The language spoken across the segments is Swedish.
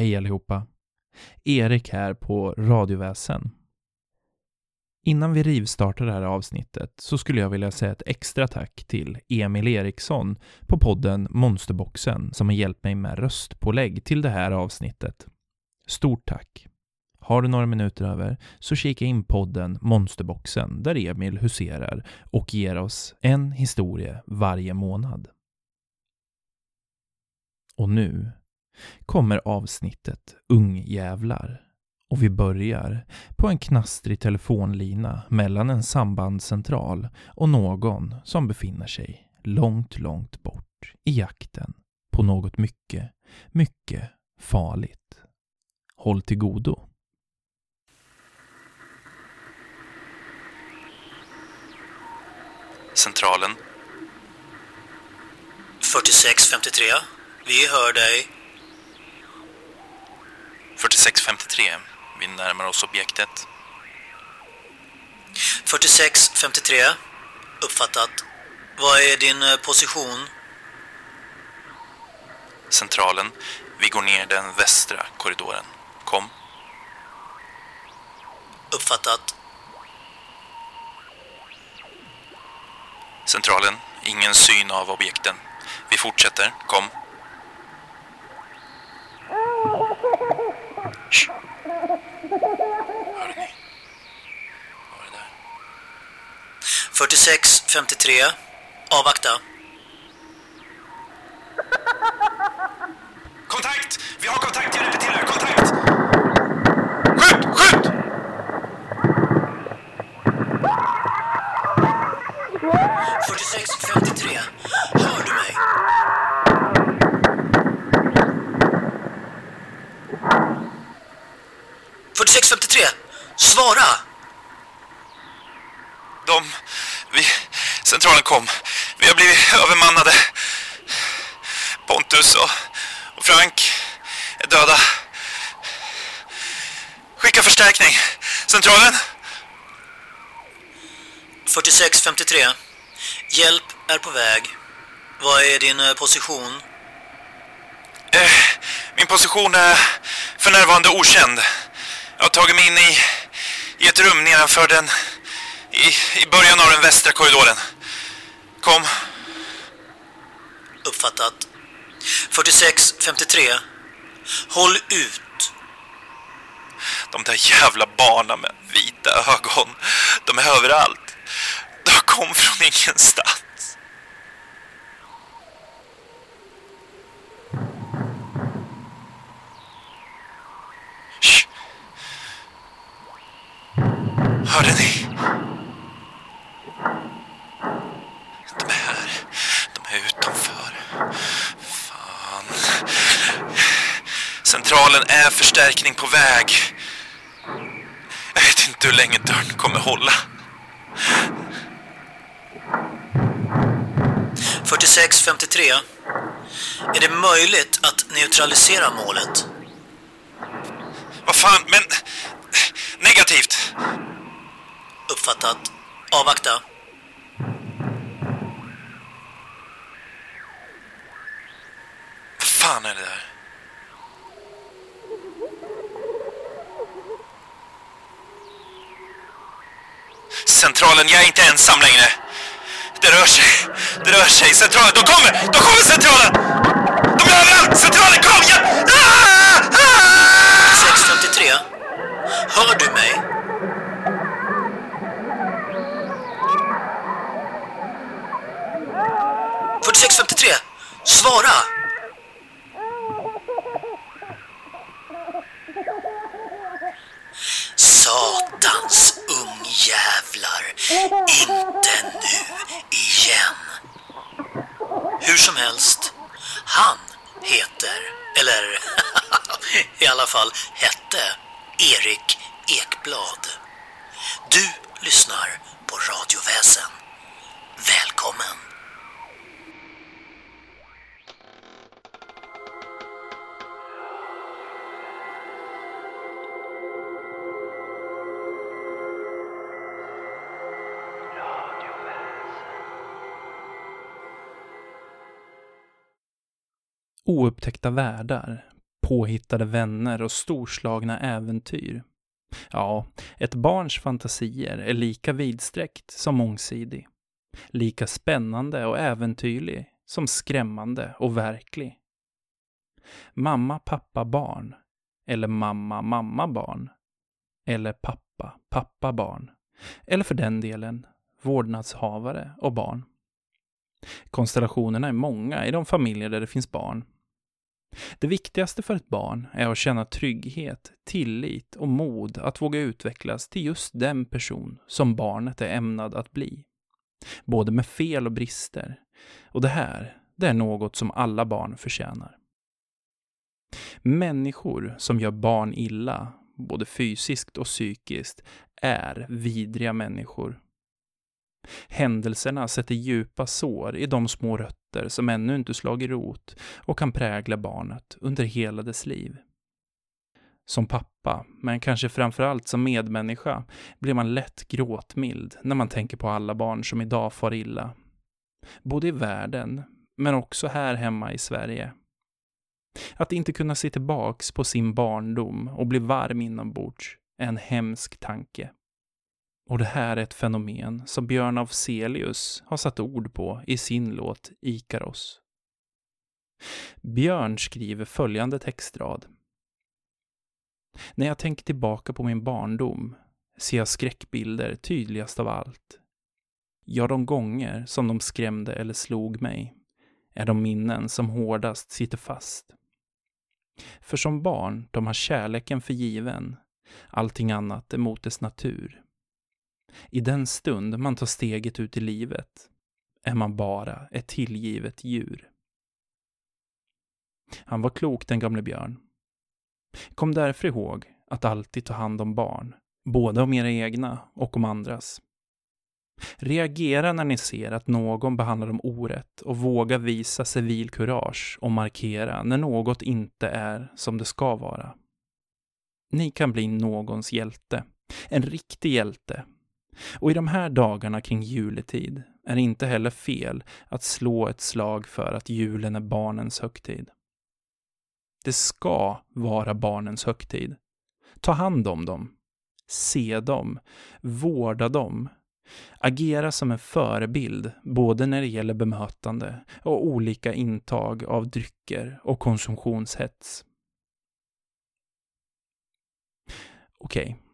Hej allihopa! Erik här på Radioväsen. Innan vi rivstartar det här avsnittet så skulle jag vilja säga ett extra tack till Emil Eriksson på podden Monsterboxen som har hjälpt mig med röstpålägg till det här avsnittet. Stort tack! Har du några minuter över så kika in podden Monsterboxen där Emil huserar och ger oss en historia varje månad. Och nu kommer avsnittet Ungjävlar och vi börjar på en knastrig telefonlina mellan en sambandscentral och någon som befinner sig långt, långt bort i jakten på något mycket, mycket farligt. Håll till godo. Centralen. 4653. Vi hör dig. 4653. Vi närmar oss objektet. 4653. Uppfattat. Vad är din eh, position? Centralen. Vi går ner den västra korridoren. Kom. Uppfattat. Centralen. Ingen syn av objekten. Vi fortsätter. Kom. Shh. Hörde ni? Vad var det där? 4653. Avvakta. Kontakt! Vi har kontakt, jag repeterar. Kontakt! Skjut! Skjut! Hör 4653. Hör du mig? –4653! Svara! De... Vi... Centralen kom. Vi har blivit övermannade. Pontus och, och Frank är döda. Skicka förstärkning. Centralen? 4653. Hjälp är på väg. Vad är din eh, position? Eh, min position är för närvarande okänd. Jag har tagit mig in i, i ett rum nedanför den... I, I början av den västra korridoren. Kom. Uppfattat. 4653. Håll ut. De där jävla barnen med vita ögon. De är överallt. De kom från ingenstans. Shh. Hörde ni? De är här. De är utanför. Fan. Centralen är förstärkning på väg. Jag vet inte hur länge dörren kommer hålla. 4653. Är det möjligt att neutralisera målet? Vad fan, men... Negativt. Uppfattat. Avvakta. Vad fan är det där? Centralen, jag är inte ensam längre. Det rör sig. Det rör sig. Centralen, de kommer! De kommer centralen! De är överallt! Centralen, kom! Jag... Ah! Ah! 653. Hör du mig? –4653! Svara! Världar påhittade vänner och storslagna äventyr. Ja, ett barns fantasier är lika vidsträckt som mångsidig. Lika spännande och äventyrlig som skrämmande och verklig. Mamma, pappa, barn. Eller mamma, mamma, barn. Eller pappa, pappa, barn. Eller för den delen, vårdnadshavare och barn. Konstellationerna är många i de familjer där det finns barn. Det viktigaste för ett barn är att känna trygghet, tillit och mod att våga utvecklas till just den person som barnet är ämnad att bli. Både med fel och brister. Och det här, det är något som alla barn förtjänar. Människor som gör barn illa, både fysiskt och psykiskt, är vidriga människor. Händelserna sätter djupa sår i de små rötter som ännu inte slagit rot och kan prägla barnet under hela dess liv. Som pappa, men kanske framförallt som medmänniska, blir man lätt gråtmild när man tänker på alla barn som idag far illa. Både i världen, men också här hemma i Sverige. Att inte kunna se tillbaks på sin barndom och bli varm inombords är en hemsk tanke. Och det här är ett fenomen som Björn Afzelius har satt ord på i sin låt Ikaros. Björn skriver följande textrad. När jag tänker tillbaka på min barndom ser jag skräckbilder tydligast av allt. Ja, de gånger som de skrämde eller slog mig är de minnen som hårdast sitter fast. För som barn, de har kärleken för given, allting annat är mot dess natur. I den stund man tar steget ut i livet är man bara ett tillgivet djur. Han var klok, den gamle Björn. Kom därför ihåg att alltid ta hand om barn, både om era egna och om andras. Reagera när ni ser att någon behandlar dem orätt och våga visa civilkurage och markera när något inte är som det ska vara. Ni kan bli någons hjälte, en riktig hjälte. Och i de här dagarna kring juletid är det inte heller fel att slå ett slag för att julen är barnens högtid. Det ska vara barnens högtid. Ta hand om dem. Se dem. Vårda dem. Agera som en förebild, både när det gäller bemötande och olika intag av drycker och konsumtionshets. Okej. Okay.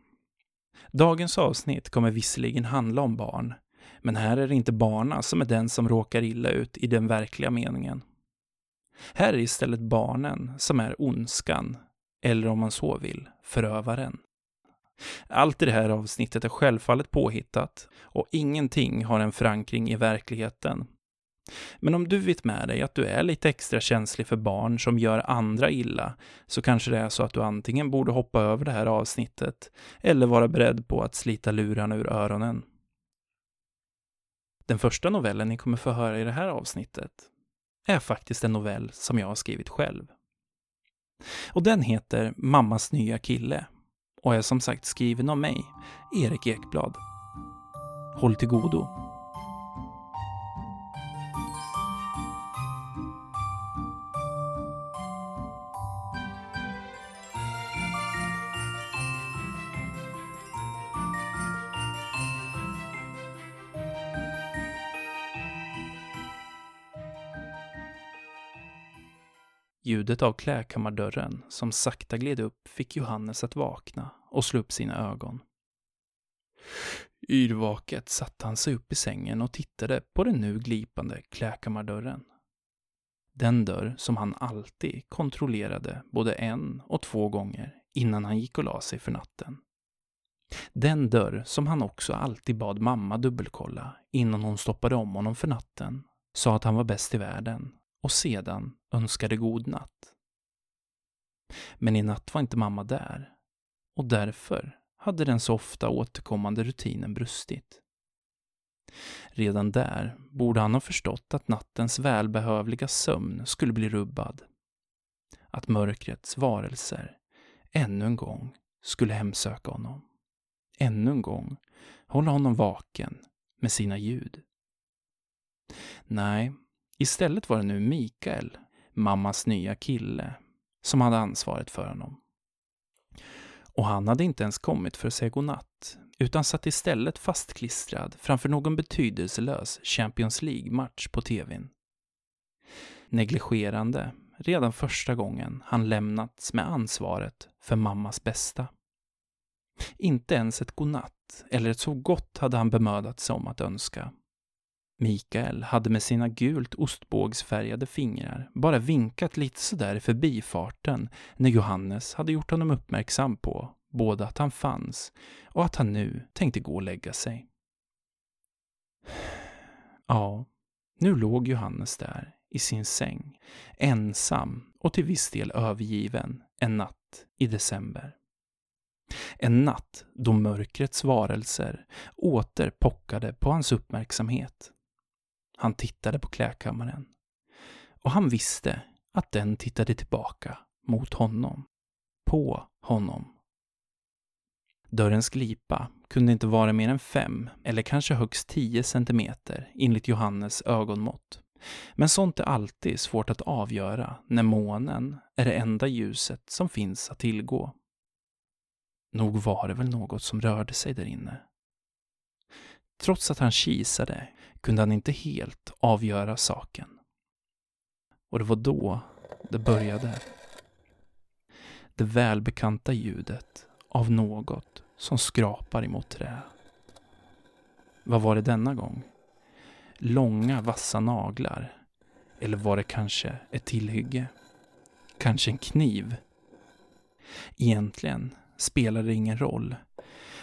Dagens avsnitt kommer visserligen handla om barn, men här är det inte barna som är den som råkar illa ut i den verkliga meningen. Här är istället barnen som är ondskan, eller om man så vill, förövaren. Allt i det här avsnittet är självfallet påhittat och ingenting har en förankring i verkligheten. Men om du vet med dig att du är lite extra känslig för barn som gör andra illa, så kanske det är så att du antingen borde hoppa över det här avsnittet, eller vara beredd på att slita lurarna ur öronen. Den första novellen ni kommer få höra i det här avsnittet är faktiskt en novell som jag har skrivit själv. Och den heter Mammas nya kille och är som sagt skriven av mig, Erik Ekblad. Håll till godo. Ljudet av klädkammardörren som sakta gled upp fick Johannes att vakna och slå upp sina ögon. Yrvaket satte han sig upp i sängen och tittade på den nu glipande klädkammardörren. Den dörr som han alltid kontrollerade både en och två gånger innan han gick och la sig för natten. Den dörr som han också alltid bad mamma dubbelkolla innan hon stoppade om honom för natten, sa att han var bäst i världen och sedan önskade god natt. Men i natt var inte mamma där och därför hade den så ofta återkommande rutinen brustit. Redan där borde han ha förstått att nattens välbehövliga sömn skulle bli rubbad. Att mörkrets varelser ännu en gång skulle hemsöka honom. Ännu en gång hålla honom vaken med sina ljud. Nej, Istället var det nu Mikael, mammas nya kille, som hade ansvaret för honom. Och han hade inte ens kommit för att säga godnatt, utan satt istället fastklistrad framför någon betydelselös Champions League-match på tvn. Negligerande redan första gången han lämnats med ansvaret för mammas bästa. Inte ens ett godnatt eller ett så gott hade han bemödat sig om att önska. Mikael hade med sina gult ostbågsfärgade fingrar bara vinkat lite sådär i förbifarten när Johannes hade gjort honom uppmärksam på både att han fanns och att han nu tänkte gå och lägga sig. Ja, nu låg Johannes där i sin säng, ensam och till viss del övergiven en natt i december. En natt då mörkrets varelser åter pockade på hans uppmärksamhet. Han tittade på klädkammaren. Och han visste att den tittade tillbaka mot honom. På honom. Dörrens glipa kunde inte vara mer än fem eller kanske högst tio centimeter enligt Johannes ögonmått. Men sånt är alltid svårt att avgöra när månen är det enda ljuset som finns att tillgå. Nog var det väl något som rörde sig där inne. Trots att han kisade kunde han inte helt avgöra saken. Och det var då det började. Det välbekanta ljudet av något som skrapar emot trä. Vad var det denna gång? Långa vassa naglar? Eller var det kanske ett tillhygge? Kanske en kniv? Egentligen spelade det ingen roll.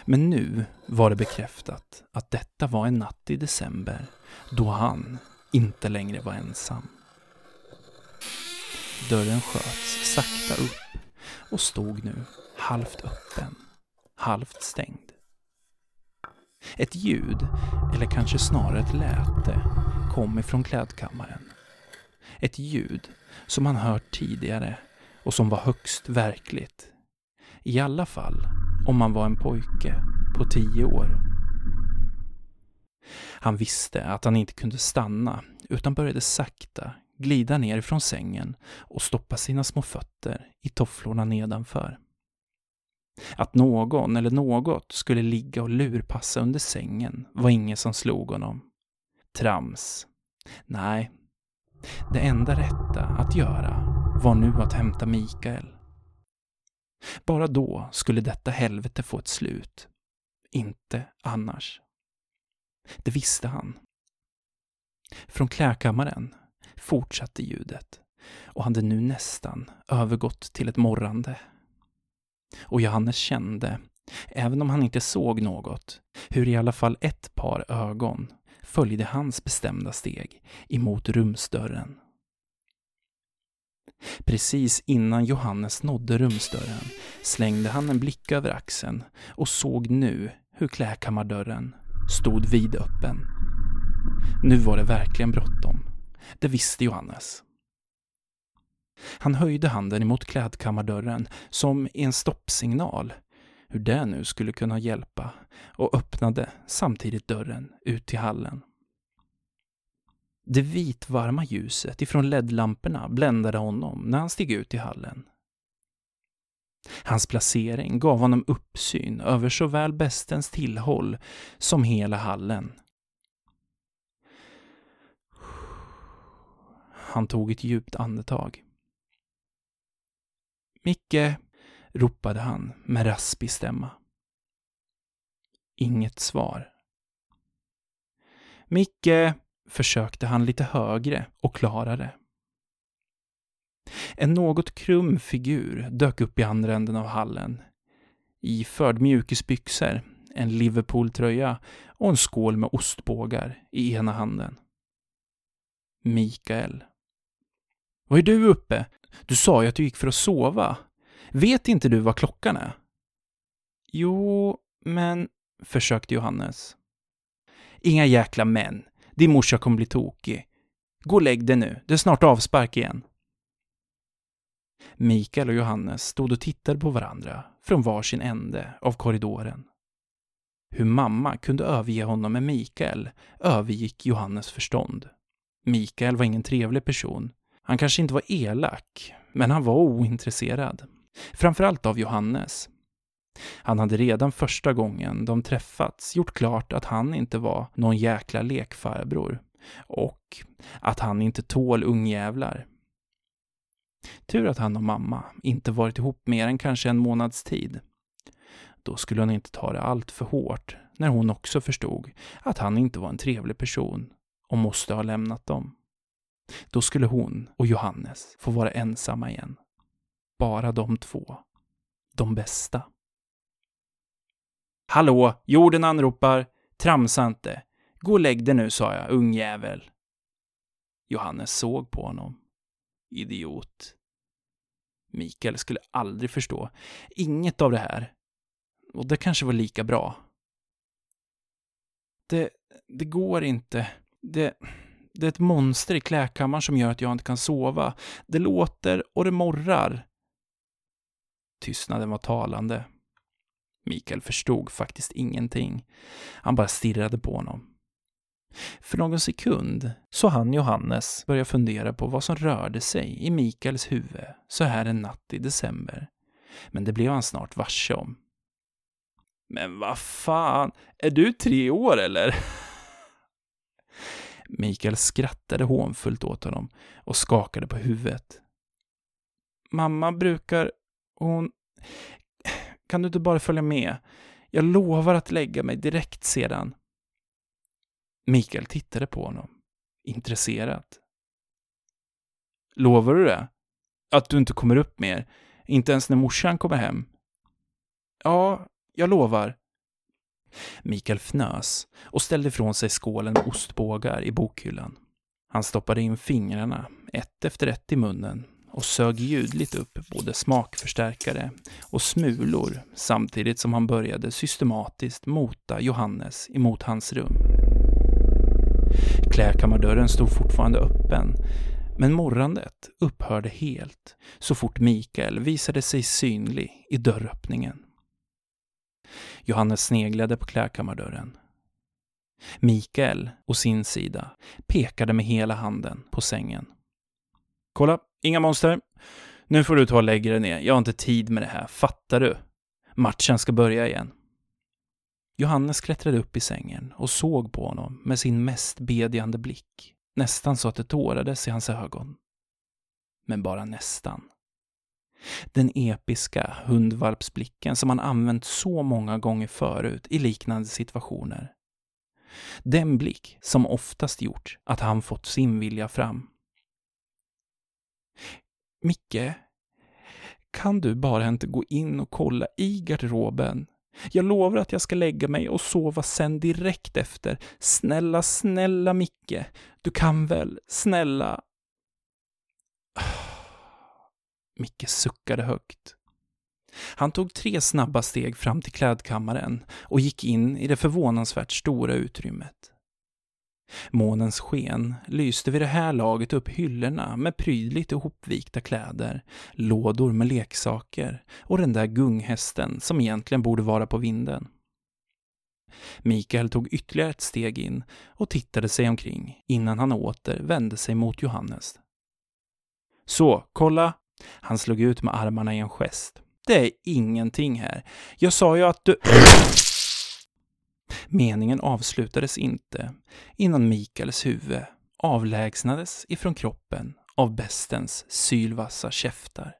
Men nu var det bekräftat att detta var en natt i december då han inte längre var ensam. Dörren sköts sakta upp och stod nu halvt öppen, halvt stängd. Ett ljud, eller kanske snarare ett läte, kom ifrån klädkammaren. Ett ljud som han hört tidigare och som var högst verkligt. I alla fall om man var en pojke på tio år. Han visste att han inte kunde stanna utan började sakta glida ner från sängen och stoppa sina små fötter i tofflorna nedanför. Att någon eller något skulle ligga och lurpassa under sängen var inget som slog honom. Trams. Nej. Det enda rätta att göra var nu att hämta Mikael. Bara då skulle detta helvete få ett slut. Inte annars. Det visste han. Från klädkammaren fortsatte ljudet och hade nu nästan övergått till ett morrande. Och Johannes kände, även om han inte såg något, hur i alla fall ett par ögon följde hans bestämda steg emot rumsdörren. Precis innan Johannes nådde rumsdörren slängde han en blick över axeln och såg nu hur klädkammardörren stod vidöppen. Nu var det verkligen bråttom. Det visste Johannes. Han höjde handen emot klädkammardörren som i en stoppsignal, hur det nu skulle kunna hjälpa, och öppnade samtidigt dörren ut till hallen. Det vitvarma ljuset ifrån ledlamporna bländade honom när han steg ut i hallen. Hans placering gav honom uppsyn över såväl bästens tillhåll som hela hallen. Han tog ett djupt andetag. Micke, ropade han med raspig stämma. Inget svar. Micke, försökte han lite högre och klarare. En något krum figur dök upp i andra änden av hallen. Iförd mjukisbyxor, en Liverpool-tröja och en skål med ostbågar i ena handen. Mikael. Vad är du uppe? Du sa ju att du gick för att sova. Vet inte du vad klockan är? Jo, men... försökte Johannes. Inga jäkla män. Din morsa kommer bli tokig. Gå och lägg dig nu, det är snart avspark igen. Mikael och Johannes stod och tittade på varandra från varsin ände av korridoren. Hur mamma kunde överge honom med Mikael övergick Johannes förstånd. Mikael var ingen trevlig person. Han kanske inte var elak, Men han var ointresserad. Framförallt av Johannes. Han hade redan första gången de träffats gjort klart att han inte var någon jäkla lekfarbror och att han inte tål ungjävlar. Tur att han och mamma inte varit ihop mer än kanske en månads tid. Då skulle hon inte ta det allt för hårt när hon också förstod att han inte var en trevlig person och måste ha lämnat dem. Då skulle hon och Johannes få vara ensamma igen. Bara de två. De bästa. Hallå, jorden anropar. Tramsa inte. Gå och lägg dig nu, sa jag, ungjävel. Johannes såg på honom. Idiot. Mikael skulle aldrig förstå. Inget av det här. Och det kanske var lika bra. Det, det går inte. Det, det är ett monster i klädkammaren som gör att jag inte kan sova. Det låter och det morrar. Tystnaden var talande. Mikael förstod faktiskt ingenting. Han bara stirrade på honom. För någon sekund så han Johannes börja fundera på vad som rörde sig i Mikaels huvud så här en natt i december. Men det blev han snart varse om. Men vad fan, är du tre år eller? Mikael skrattade hånfullt åt honom och skakade på huvudet. Mamma brukar, hon... Kan du inte bara följa med? Jag lovar att lägga mig direkt sedan. Mikael tittade på honom, intresserat. Lovar du det? Att du inte kommer upp mer? Inte ens när morsan kommer hem? Ja, jag lovar. Mikael fnös och ställde ifrån sig skålen med ostbågar i bokhyllan. Han stoppade in fingrarna, ett efter ett i munnen och sög ljudligt upp både smakförstärkare och smulor samtidigt som han började systematiskt mota Johannes emot hans rum. Klädkammardörren stod fortfarande öppen, men morrandet upphörde helt så fort Mikael visade sig synlig i dörröppningen. Johannes sneglade på klädkammardörren. Mikael, å sin sida, pekade med hela handen på sängen. Kolla, inga monster. Nu får du ta och lägga dig ner. Jag har inte tid med det här, fattar du? Matchen ska börja igen. Johannes klättrade upp i sängen och såg på honom med sin mest bedjande blick, nästan så att det tårades i hans ögon. Men bara nästan. Den episka hundvalpsblicken som han använt så många gånger förut i liknande situationer. Den blick som oftast gjort att han fått sin vilja fram. Micke, kan du bara inte gå in och kolla i garderoben? Jag lovar att jag ska lägga mig och sova sen direkt efter. Snälla, snälla Micke, du kan väl, snälla? Micke suckade högt. Han tog tre snabba steg fram till klädkammaren och gick in i det förvånansvärt stora utrymmet. Månens sken lyste vid det här laget upp hyllorna med prydligt ihopvikta kläder, lådor med leksaker och den där gunghästen som egentligen borde vara på vinden. Mikael tog ytterligare ett steg in och tittade sig omkring innan han åter vände sig mot Johannes. Så, kolla! Han slog ut med armarna i en gest. Det är ingenting här. Jag sa ju att du... Meningen avslutades inte innan Mikaels huvud avlägsnades ifrån kroppen av bestens sylvassa käftar.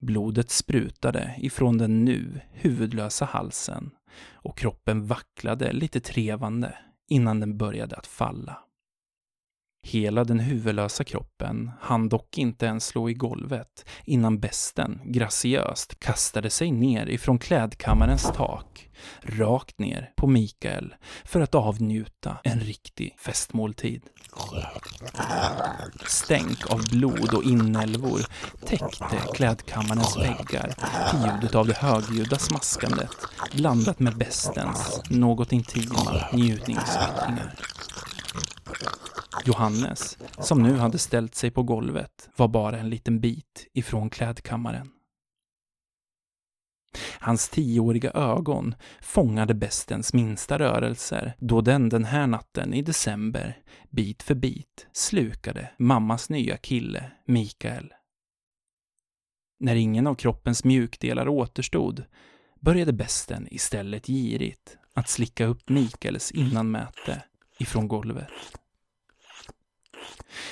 Blodet sprutade ifrån den nu huvudlösa halsen och kroppen vacklade lite trevande innan den började att falla. Hela den huvudlösa kroppen hann dock inte ens slå i golvet innan besten graciöst kastade sig ner ifrån klädkammarens tak, rakt ner på Mikael för att avnjuta en riktig festmåltid. Stänk av blod och inälvor täckte klädkammarens väggar till ljudet av det högljudda smaskandet blandat med bestens något intima njutningsyttringar. Johannes, som nu hade ställt sig på golvet, var bara en liten bit ifrån klädkammaren. Hans tioåriga ögon fångade bestens minsta rörelser då den den här natten i december, bit för bit, slukade mammas nya kille, Mikael. När ingen av kroppens mjukdelar återstod började besten istället girigt att slicka upp Mikaels innanmäte ifrån golvet.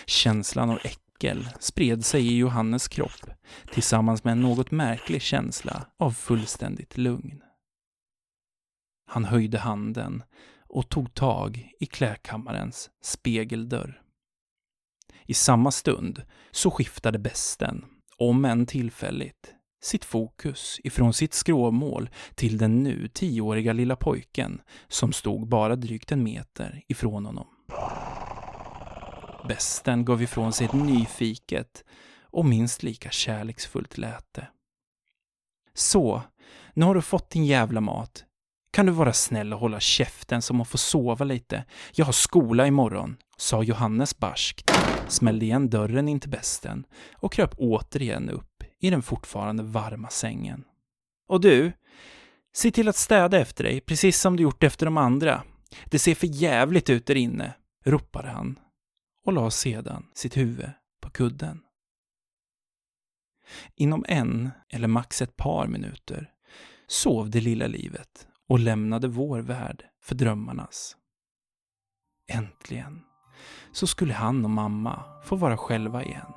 Känslan av äckel spred sig i Johannes kropp tillsammans med en något märklig känsla av fullständigt lugn. Han höjde handen och tog tag i klädkammarens spegeldörr. I samma stund så skiftade besten, om än tillfälligt, sitt fokus ifrån sitt skråmål till den nu tioåriga lilla pojken som stod bara drygt en meter ifrån honom. Besten gav ifrån sig ett nyfiket och minst lika kärleksfullt läte. Så, nu har du fått din jävla mat. Kan du vara snäll och hålla käften så man får sova lite? Jag har skola imorgon, sa Johannes barskt, smällde igen dörren in till besten och kröp återigen upp i den fortfarande varma sängen. Och du, se till att städa efter dig, precis som du gjort efter de andra. Det ser för jävligt ut där inne, ropade han och la sedan sitt huvud på kudden. Inom en, eller max ett par minuter, sov det lilla livet och lämnade vår värld för drömmarnas. Äntligen så skulle han och mamma få vara själva igen.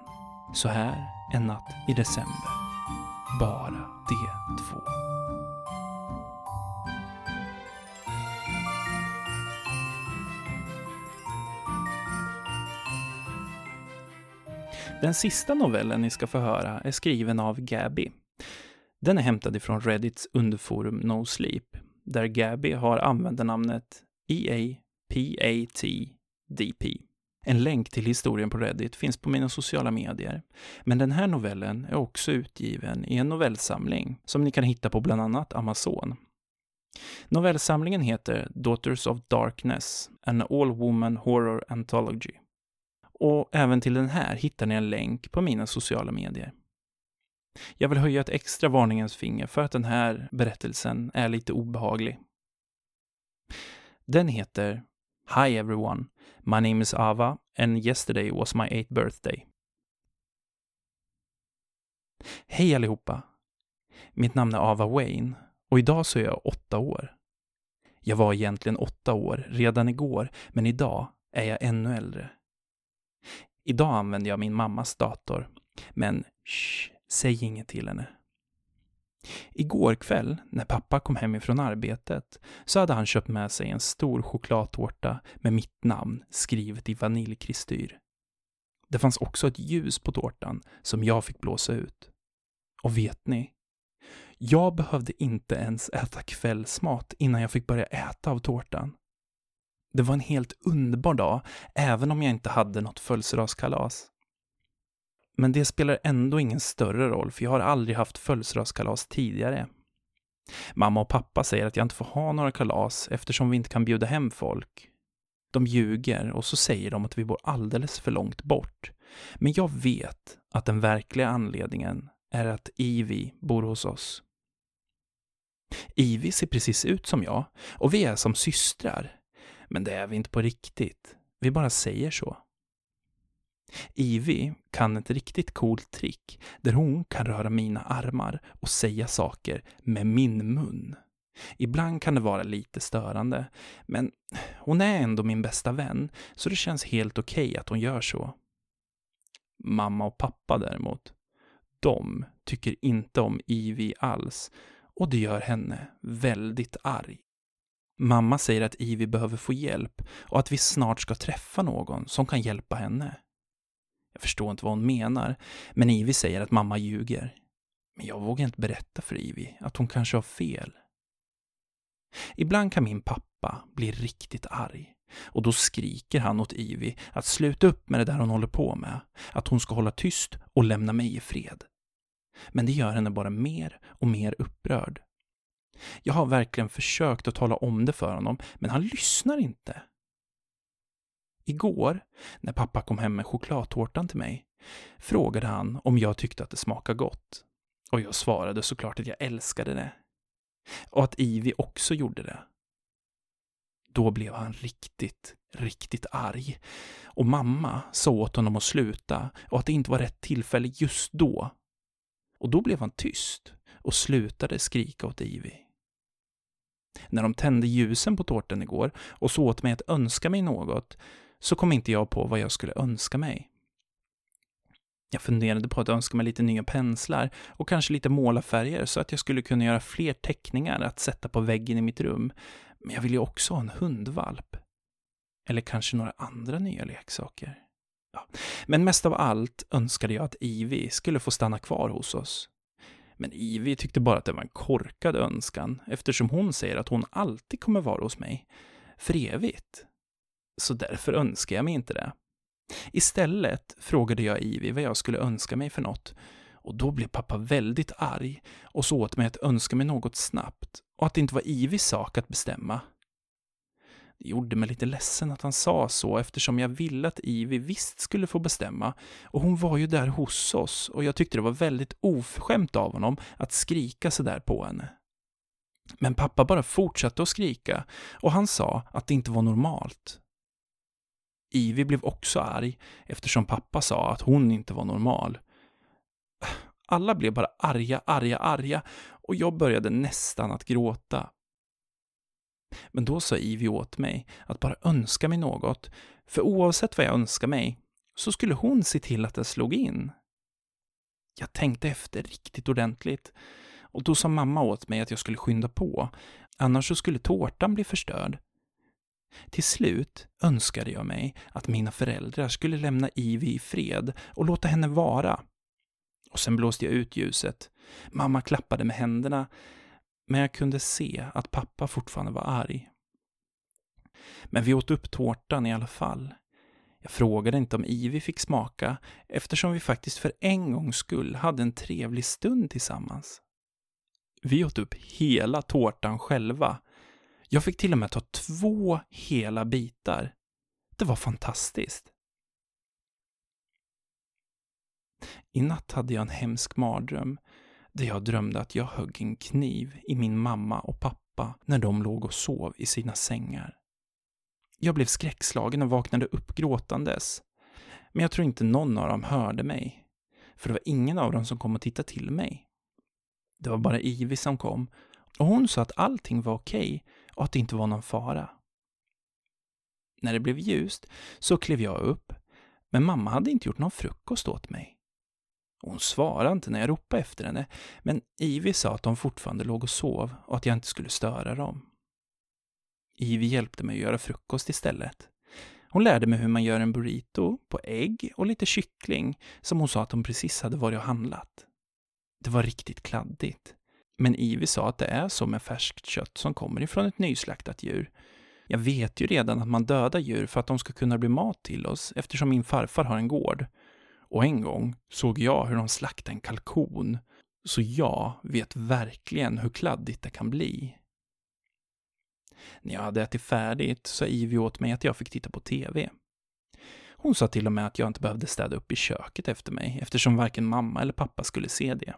Så här en natt i december. Bara de två. Den sista novellen ni ska få höra är skriven av Gabby. Den är hämtad ifrån Reddits underforum No Sleep, där Gabby har användarnamnet EAPATDP. En länk till historien på Reddit finns på mina sociala medier. Men den här novellen är också utgiven i en novellsamling som ni kan hitta på bland annat Amazon. Novellsamlingen heter Daughters of Darkness, an all-woman horror anthology. Och även till den här hittar ni en länk på mina sociala medier. Jag vill höja ett extra varningens finger för att den här berättelsen är lite obehaglig. Den heter Hi everyone, my name is Ava and yesterday was my eighth birthday. Hej allihopa! Mitt namn är Ava Wayne och idag så är jag åtta år. Jag var egentligen åtta år redan igår, men idag är jag ännu äldre. Idag använder jag min mammas dator, men shh, säg inget till henne. Igår kväll, när pappa kom hem ifrån arbetet, så hade han köpt med sig en stor chokladtårta med mitt namn skrivet i vaniljkristyr. Det fanns också ett ljus på tårtan som jag fick blåsa ut. Och vet ni? Jag behövde inte ens äta kvällsmat innan jag fick börja äta av tårtan. Det var en helt underbar dag, även om jag inte hade något födelsedagskalas. Men det spelar ändå ingen större roll, för jag har aldrig haft födelsedagskalas tidigare. Mamma och pappa säger att jag inte får ha några kalas eftersom vi inte kan bjuda hem folk. De ljuger och så säger de att vi bor alldeles för långt bort. Men jag vet att den verkliga anledningen är att Ivy bor hos oss. Ivy ser precis ut som jag och vi är som systrar. Men det är vi inte på riktigt. Vi bara säger så. Ivy kan ett riktigt coolt trick där hon kan röra mina armar och säga saker med min mun. Ibland kan det vara lite störande, men hon är ändå min bästa vän, så det känns helt okej okay att hon gör så. Mamma och pappa däremot, de tycker inte om Ivy alls och det gör henne väldigt arg. Mamma säger att Ivy behöver få hjälp och att vi snart ska träffa någon som kan hjälpa henne. Jag förstår inte vad hon menar, men Ivy säger att mamma ljuger. Men jag vågar inte berätta för Ivy att hon kanske har fel. Ibland kan min pappa bli riktigt arg och då skriker han åt Ivy att sluta upp med det där hon håller på med, att hon ska hålla tyst och lämna mig i fred. Men det gör henne bara mer och mer upprörd. Jag har verkligen försökt att tala om det för honom, men han lyssnar inte. Igår, när pappa kom hem med chokladtårtan till mig, frågade han om jag tyckte att det smakade gott. Och jag svarade såklart att jag älskade det. Och att Ivy också gjorde det. Då blev han riktigt, riktigt arg. Och mamma sa åt honom att sluta och att det inte var rätt tillfälle just då. Och då blev han tyst och slutade skrika åt Ivy. När de tände ljusen på tårtan igår och så åt mig att önska mig något så kom inte jag på vad jag skulle önska mig. Jag funderade på att önska mig lite nya penslar och kanske lite målarfärger så att jag skulle kunna göra fler teckningar att sätta på väggen i mitt rum. Men jag ville ju också ha en hundvalp. Eller kanske några andra nya leksaker. Ja. Men mest av allt önskade jag att Ivy skulle få stanna kvar hos oss. Men Ivy tyckte bara att det var en korkad önskan eftersom hon säger att hon alltid kommer vara hos mig. För evigt. Så därför önskar jag mig inte det. Istället frågade jag Ivy vad jag skulle önska mig för något. Och då blev pappa väldigt arg och så åt mig att önska mig något snabbt och att det inte var Ivys sak att bestämma. Det gjorde mig lite ledsen att han sa så eftersom jag ville att Ivy visst skulle få bestämma och hon var ju där hos oss och jag tyckte det var väldigt oförskämt av honom att skrika sådär på henne. Men pappa bara fortsatte att skrika och han sa att det inte var normalt. Ivy blev också arg eftersom pappa sa att hon inte var normal. Alla blev bara arga, arga, arga och jag började nästan att gråta. Men då sa Ivy åt mig att bara önska mig något, för oavsett vad jag önskar mig så skulle hon se till att det slog in. Jag tänkte efter riktigt ordentligt och då sa mamma åt mig att jag skulle skynda på, annars så skulle tårtan bli förstörd. Till slut önskade jag mig att mina föräldrar skulle lämna Ivy i fred och låta henne vara. Och sen blåste jag ut ljuset. Mamma klappade med händerna, men jag kunde se att pappa fortfarande var arg. Men vi åt upp tårtan i alla fall. Jag frågade inte om Ivy fick smaka eftersom vi faktiskt för en gångs skull hade en trevlig stund tillsammans. Vi åt upp hela tårtan själva jag fick till och med ta två hela bitar. Det var fantastiskt. I natt hade jag en hemsk mardröm där jag drömde att jag högg en kniv i min mamma och pappa när de låg och sov i sina sängar. Jag blev skräckslagen och vaknade upp gråtandes. Men jag tror inte någon av dem hörde mig, för det var ingen av dem som kom och tittade till mig. Det var bara Ivy som kom och hon sa att allting var okej och att det inte var någon fara. När det blev ljust så klev jag upp, men mamma hade inte gjort någon frukost åt mig. Hon svarade inte när jag ropade efter henne, men Ivy sa att de fortfarande låg och sov och att jag inte skulle störa dem. Ivy hjälpte mig att göra frukost istället. Hon lärde mig hur man gör en burrito på ägg och lite kyckling som hon sa att hon precis hade varit och handlat. Det var riktigt kladdigt. Men Ivy sa att det är så med färskt kött som kommer ifrån ett nyslaktat djur. Jag vet ju redan att man dödar djur för att de ska kunna bli mat till oss eftersom min farfar har en gård. Och en gång såg jag hur de slaktade en kalkon. Så jag vet verkligen hur kladdigt det kan bli. När jag hade ätit färdigt sa Ivy åt mig att jag fick titta på TV. Hon sa till och med att jag inte behövde städa upp i köket efter mig eftersom varken mamma eller pappa skulle se det.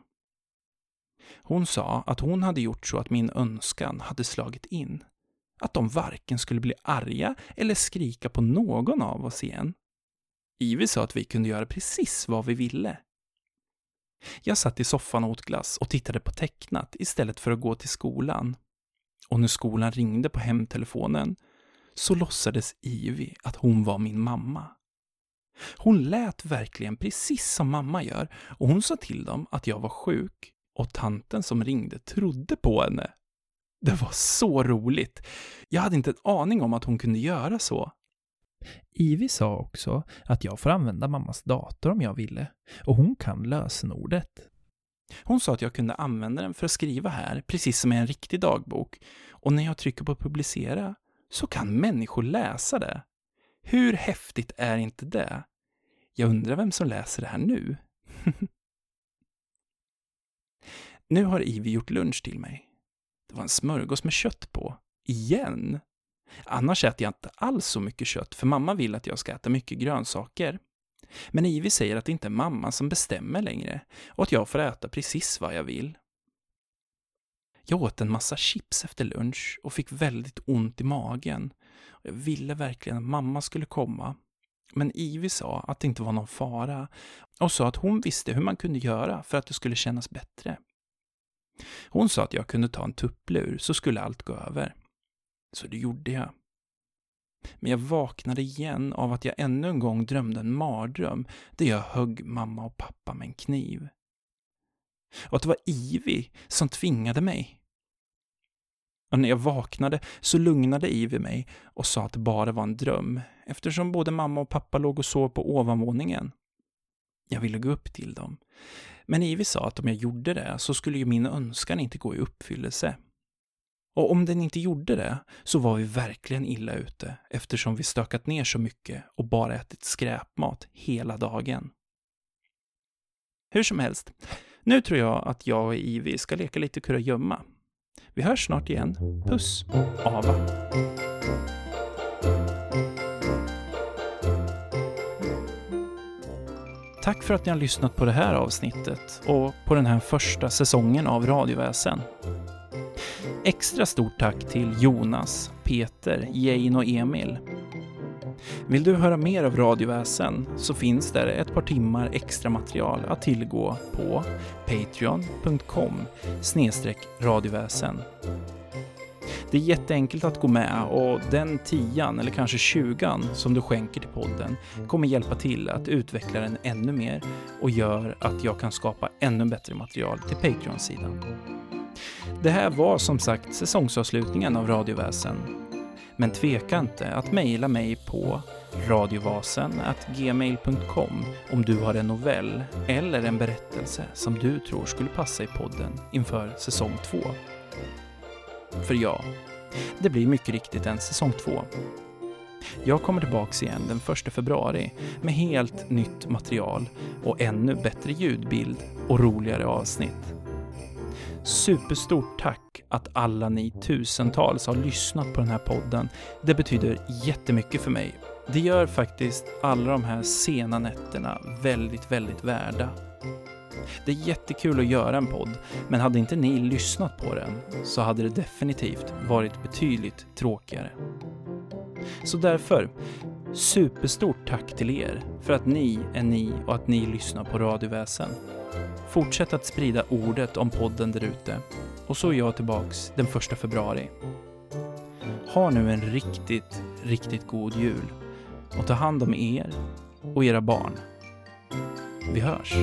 Hon sa att hon hade gjort så att min önskan hade slagit in. Att de varken skulle bli arga eller skrika på någon av oss igen. Ivy sa att vi kunde göra precis vad vi ville. Jag satt i soffan och åt glass och tittade på tecknat istället för att gå till skolan. Och när skolan ringde på hemtelefonen så låtsades Ivy att hon var min mamma. Hon lät verkligen precis som mamma gör och hon sa till dem att jag var sjuk och tanten som ringde trodde på henne. Det var så roligt. Jag hade inte en aning om att hon kunde göra så. Ivi sa också att jag får använda mammas dator om jag ville och hon kan lösenordet. Hon sa att jag kunde använda den för att skriva här, precis som i en riktig dagbok. Och när jag trycker på publicera så kan människor läsa det. Hur häftigt är inte det? Jag undrar vem som läser det här nu? Nu har Ivy gjort lunch till mig. Det var en smörgås med kött på. Igen! Annars äter jag inte alls så mycket kött, för mamma vill att jag ska äta mycket grönsaker. Men Ivy säger att det inte är mamma som bestämmer längre och att jag får äta precis vad jag vill. Jag åt en massa chips efter lunch och fick väldigt ont i magen. Jag ville verkligen att mamma skulle komma. Men Ivy sa att det inte var någon fara och sa att hon visste hur man kunde göra för att det skulle kännas bättre. Hon sa att jag kunde ta en tupplur så skulle allt gå över. Så det gjorde jag. Men jag vaknade igen av att jag ännu en gång drömde en mardröm där jag högg mamma och pappa med en kniv. Och att det var Ivy som tvingade mig. Och när jag vaknade så lugnade Ivy mig och sa att det bara var en dröm eftersom både mamma och pappa låg och sov på ovanvåningen. Jag ville gå upp till dem. Men Ivy sa att om jag gjorde det så skulle ju min önskan inte gå i uppfyllelse. Och om den inte gjorde det så var vi verkligen illa ute eftersom vi stökat ner så mycket och bara ätit skräpmat hela dagen. Hur som helst, nu tror jag att jag och Ivy ska leka lite kurragömma. Vi hörs snart igen. Puss, Ava. Tack för att ni har lyssnat på det här avsnittet och på den här första säsongen av Radioväsen. Extra stort tack till Jonas, Peter, Jane och Emil. Vill du höra mer av Radioväsen så finns där ett par timmar extra material att tillgå på patreon.com radioväsen. Det är jätteenkelt att gå med och den tian eller kanske tjugan som du skänker till podden kommer hjälpa till att utveckla den ännu mer och gör att jag kan skapa ännu bättre material till Patreon-sidan. Det här var som sagt säsongsavslutningen av Radioväsen. Men tveka inte att mejla mig på radiovasen.gmail.com om du har en novell eller en berättelse som du tror skulle passa i podden inför säsong 2. För ja, det blir mycket riktigt en säsong 2. Jag kommer tillbaks igen den 1 februari med helt nytt material och ännu bättre ljudbild och roligare avsnitt. Superstort tack att alla ni tusentals har lyssnat på den här podden. Det betyder jättemycket för mig. Det gör faktiskt alla de här sena nätterna väldigt, väldigt värda. Det är jättekul att göra en podd, men hade inte ni lyssnat på den så hade det definitivt varit betydligt tråkigare. Så därför, superstort tack till er för att ni är ni och att ni lyssnar på Radioväsen. Fortsätt att sprida ordet om podden därute. Och så är jag tillbaks den 1 februari. Ha nu en riktigt, riktigt god jul. Och ta hand om er och era barn. Vi hörs.